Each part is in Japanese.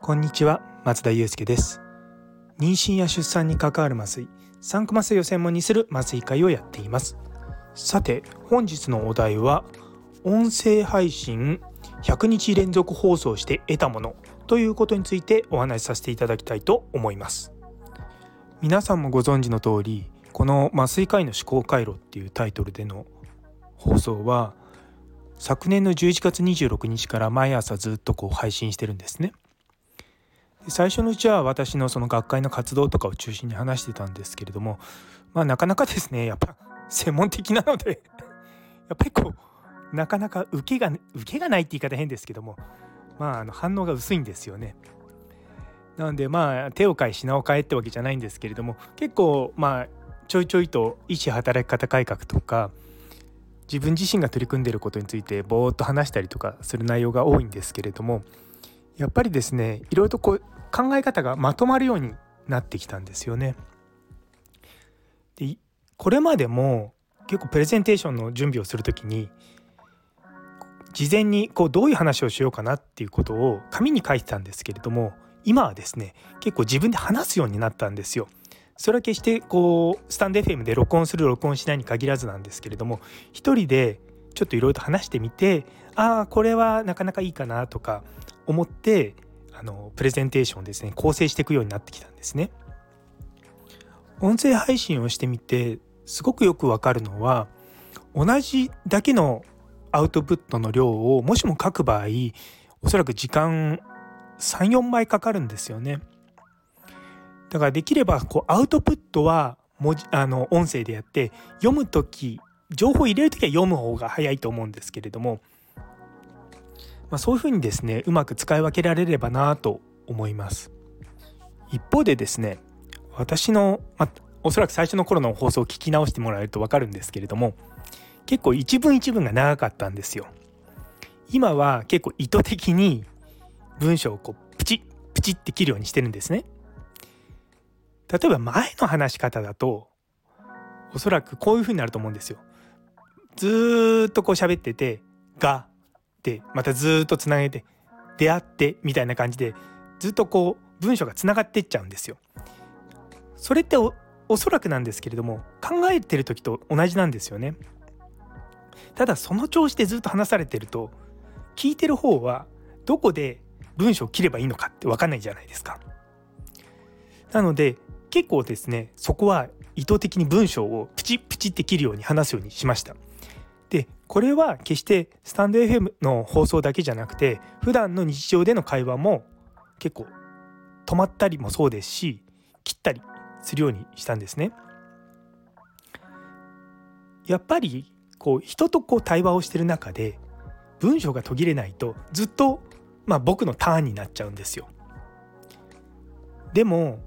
こんにちは松田祐介です。妊娠や出産に関わる麻酔産科麻酔を専門にする麻酔会をやっています。さて本日のお題は音声配信100日連続放送して得たものということについてお話しさせていただきたいと思います。皆さんもご存知の通りこの麻酔科医の思考回路っていうタイトルでの放送は昨年の11月26日から毎朝ずっとこう配信してるんですね。最初のうちは私のその学会の活動とかを中心に話してたんですけれどもまあなかなかですねやっぱ専門的なので やっぱりこうなかなか受けが受けがないって言い方変ですけどもまああの反応が薄いんですよね。なのでまあ手を変え品を変えってわけじゃないんですけれども結構まあちょいちょいと医師働き方改革とか自分自身が取り組んでいることについてぼーっと話したりとかする内容が多いんですけれどもやっぱりですねいろいろとこう考え方がまとまるようになってきたんですよね。でこれまでも結構プレゼンテーションの準備をする時に事前にこうどういう話をしようかなっていうことを紙に書いてたんですけれども今はですね結構自分で話すようになったんですよ。それは決してこうスタンド FM で録音する録音しないに限らずなんですけれども一人でちょっといろいろと話してみてああこれはなかなかいいかなとか思ってあのプレゼンテーションですね構成していくようになってきたんですね。音声配信をしてみてすごくよくわかるのは同じだけのアウトプットの量をもしも書く場合おそらく時間34倍かかるんですよね。だからできればこうアウトプットは文字あの音声でやって読む時情報を入れる時は読む方が早いと思うんですけれども、まあ、そういうふうにですねうまく使い分けられればなと思います。一方でですね私の、まあ、おそらく最初の頃の放送を聞き直してもらえると分かるんですけれども結構一文一文が長かったんですよ。今は結構意図的に文章をこうプチップチッって切るようにしてるんですね。例えば前の話し方だとおそらくこういう風になると思うんですよ。ずっとこう喋ってて「が」でまたずっとつなげて「出会って」みたいな感じでずっとこう文章がつながってっちゃうんですよ。それっておおそらくなんですけれども考えてる時と同じなんですよね。ただその調子でずっと話されてると聞いてる方はどこで文章を切ればいいのかって分かんないじゃないですか。なので結構ですねそこは意図的に文章をプチプチって切るように話すようにしました。でこれは決してスタンド FM の放送だけじゃなくて普段の日常での会話も結構止まったりもそうですし切ったりするようにしたんですね。やっぱりこう人とこう対話をしてる中で文章が途切れないとずっとまあ僕のターンになっちゃうんですよ。でも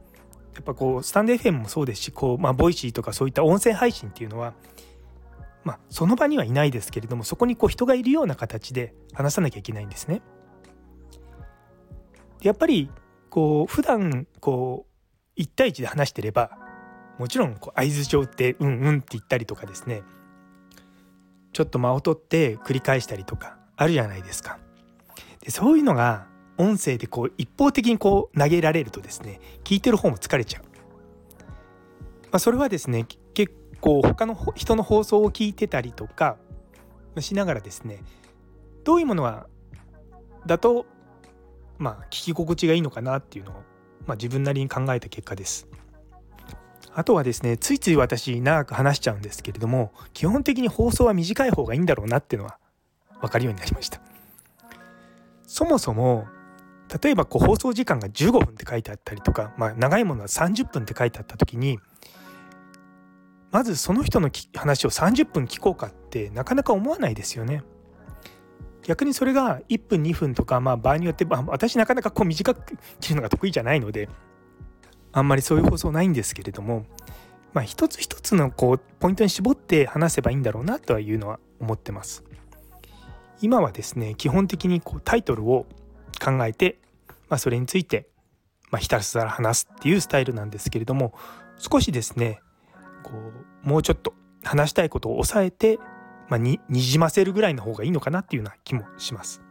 やっぱこうスタンド FM もそうですしこう、まあ、ボイシーとかそういった音声配信っていうのは、まあ、その場にはいないですけれどもそこにこう人がいるような形で話さなきゃいけないんですね。やっぱりこう普段こう1対1で話してればもちろんこう相づちを打ってうんうんって言ったりとかですねちょっと間を取って繰り返したりとかあるじゃないですか。でそういうのが音声でこう一方的にこう投げられるとですね聞いてる方も疲れちゃう、まあ、それはですね結構他の人の放送を聞いてたりとかしながらですねどういうものはだとまあ聞き心地がいいのかなっていうのを、まあ、自分なりに考えた結果です。あとはですねついつい私長く話しちゃうんですけれども基本的に放送は短い方がいいんだろうなっていうのは分かるようになりました。そもそも例えばこう放送時間が15分って書いてあったりとか、まあ、長いものは30分って書いてあった時にまずその人の話を30分聞こうかってなかなか思わないですよね。逆にそれが1分2分とか、まあ、場合によって、まあ、私なかなかこう短く切るのが得意じゃないのであんまりそういう放送ないんですけれども、まあ、一つ一つのこうポイントに絞って話せばいいんだろうなとはいうのは思ってます。今はですね基本的にこうタイトルを考えて、まあ、それについて、まあ、ひたすら話すっていうスタイルなんですけれども少しですねこうもうちょっと話したいことを抑えてまあ、にじませるぐらいの方がいいのかなっていうような気もします。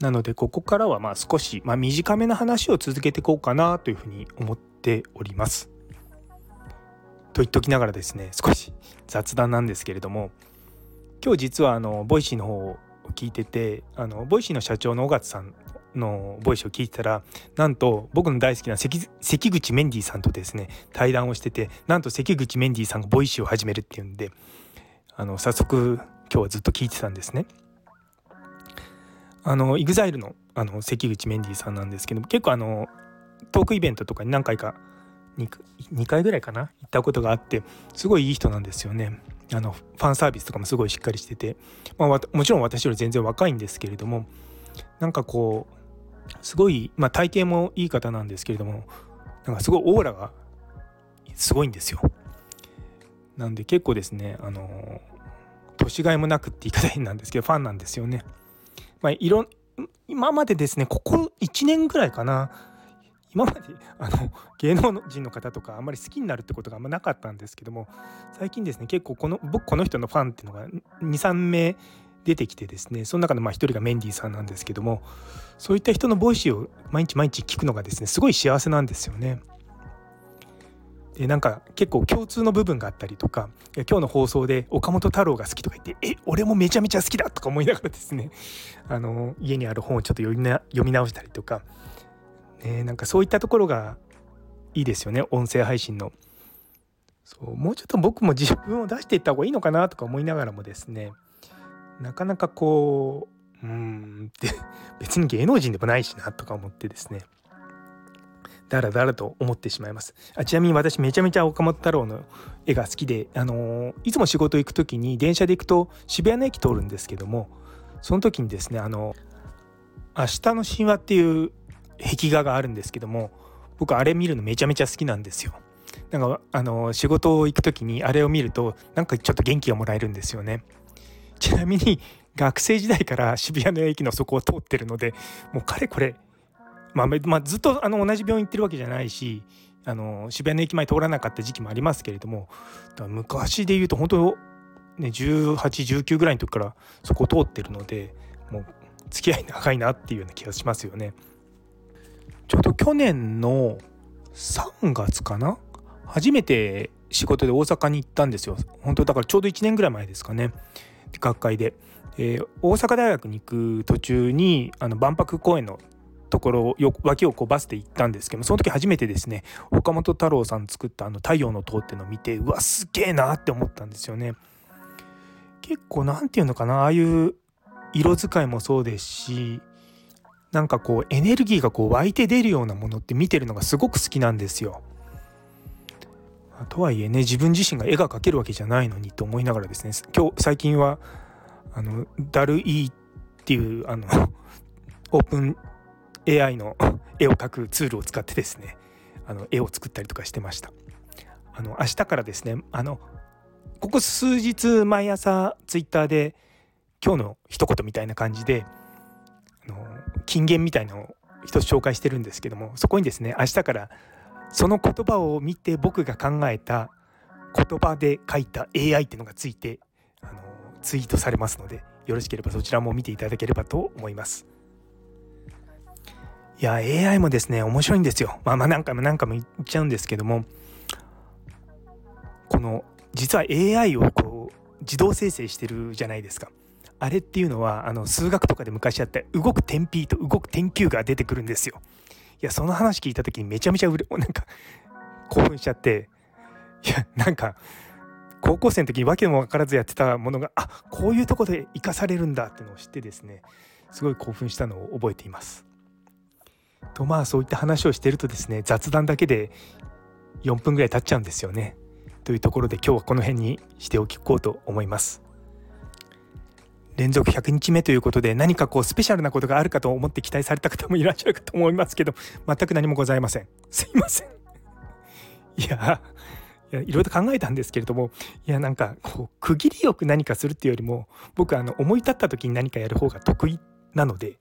なのでここからはまあ少し、まあ、短めの話を続けていこうかなというふうに思っております。と言っときながらですね少し雑談なんですけれども今日実はあのボイシーの方を聞いててあのボイシーの社長の緒方さんのボイスを聞いてたらなんと僕の大好きな関口メンディーさんとですね対談をしててなんと関口メンディーさんがボイシーを始めるっていうんであの早速今日はずっと聞いてたんですね。あの EXILE のあの関口メンディーさんなんですけど結構あのトークイベントとかに何回か 2, 2回ぐらいかな行ったことがあってすごいいい人なんですよね。あのファンサービスとかもすごいしっかりしてて、まあ、もちろん私より全然若いんですけれどもなんかこうすごい、まあ、体型もいい方なんですけれどもなんかすごいオーラがすごいんですよ。なんで結構ですねあの年がいもなくって言い方変なんですけどファンなんですよね。まあ、いろ今までですねここ1年ぐらいかな今まであの芸能人の方とかあんまり好きになるってことがあんまなかったんですけども最近ですね結構この僕この人のファンっていうのが23名出てきてですねその中のまあ一人がメンディーさんなんですけどもそういった人のボイスを毎日毎日聞くのがですねすごい幸せなんですよね。でなんか結構共通の部分があったりとか今日の放送で岡本太郎が好きとか言って「え俺もめちゃめちゃ好きだ!」とか思いながらですねあの家にある本をちょっと読みな読み直したりとか、ね、なんかそういったところがいいですよね音声配信の。そうもうちょっと僕も自分を出していった方がいいのかなとか思いながらもですねなかなかこううんって別に芸能人でもないしなとか思ってですねだらだらと思ってしまいますあちなみに私めちゃめちゃ岡本太郎の絵が好きで、あのー、いつも仕事行く時に電車で行くと渋谷の駅通るんですけどもその時にですねあの「明日の神話」っていう壁画があるんですけども僕あれ見るのめちゃめちゃ好きなんですよ。なんかあの仕事を行く時にあれを見るとなんかちょっと元気がもらえるんですよね。ちなみに学生時代から渋谷の駅の底を通ってるのでもうかれこれ、まあ、まあ、ずっとあの同じ病院行ってるわけじゃないしあの渋谷の駅前通らなかった時期もありますけれども昔で言うと本当ね1819ぐらいの時からそこを通ってるのでもう付き合い長いなっていうような気がしますよね。ちょうど去年の3月かな？初めて仕事で大阪に行ったんですよ。本当だからちょうど1年ぐらい前ですかね。学会で、えー、大阪大学に行く途中にあの万博公園のところを脇をこうバスで行ったんですけどその時初めてですね岡本太郎さん作ったあの「太陽の塔」っていうのを見てうわすげえなって思ったんですよね。結構何て言うのかなああいう色使いもそうですしなんかこうエネルギーがこう湧いて出るようなものって見てるのがすごく好きなんですよ。とはいえね自分自身が絵が描けるわけじゃないのにと思いながらですね今日最近はあのダルイーっていうあの オープン AI の 絵を描くツールを使ってですねあの絵を作ったりとかしてましたあの明日からですねあのここ数日毎朝ツイッターで今日の一言みたいな感じで金言みたいのを一つ紹介してるんですけどもそこにですね明日からその言葉を見て僕が考えた言葉で書いた AI っていうのがついてあのツイートされますのでよろしければそちらも見ていただければと思います。いや AI もですね面白いんですよ。まあまあ何回も何回も言っちゃうんですけどもこの実は AI をこう自動生成してるじゃないですか。あれっていうのはあの数学とかで昔あった動く点 P と動く点 Q が出てくるんですよ。いやその話聞いた時にめちゃめちゃうれ なんか興奮しちゃっていやなんか高校生の時に訳も分からずやってたものがあこういうとこで生かされるんだっていうのを知ってですねすごい興奮したのを覚えています。とまあそういった話をしてるとですね雑談だけで4分ぐらい経っちゃうんですよね。というところで今日はこの辺にしておきこうと思います。連続100日目ということで何かこうスペシャルなことがあるかと思って期待された方もいらっしゃるかと思いますけど全く何もございませんすいませんいやいろいろと考えたんですけれどもいやなんかこう区切りよく何かするっていうよりも僕あの思い立った時に何かやる方が得意なので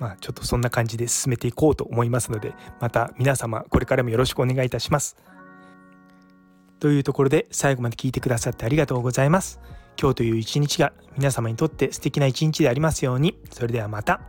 まあちょっとそんな感じで進めていこうと思いますのでまた皆様これからもよろしくお願いいたします。というところで最後まで聞いてくださってありがとうございます。今日という一日が皆様にとって素敵な一日でありますようにそれではまた。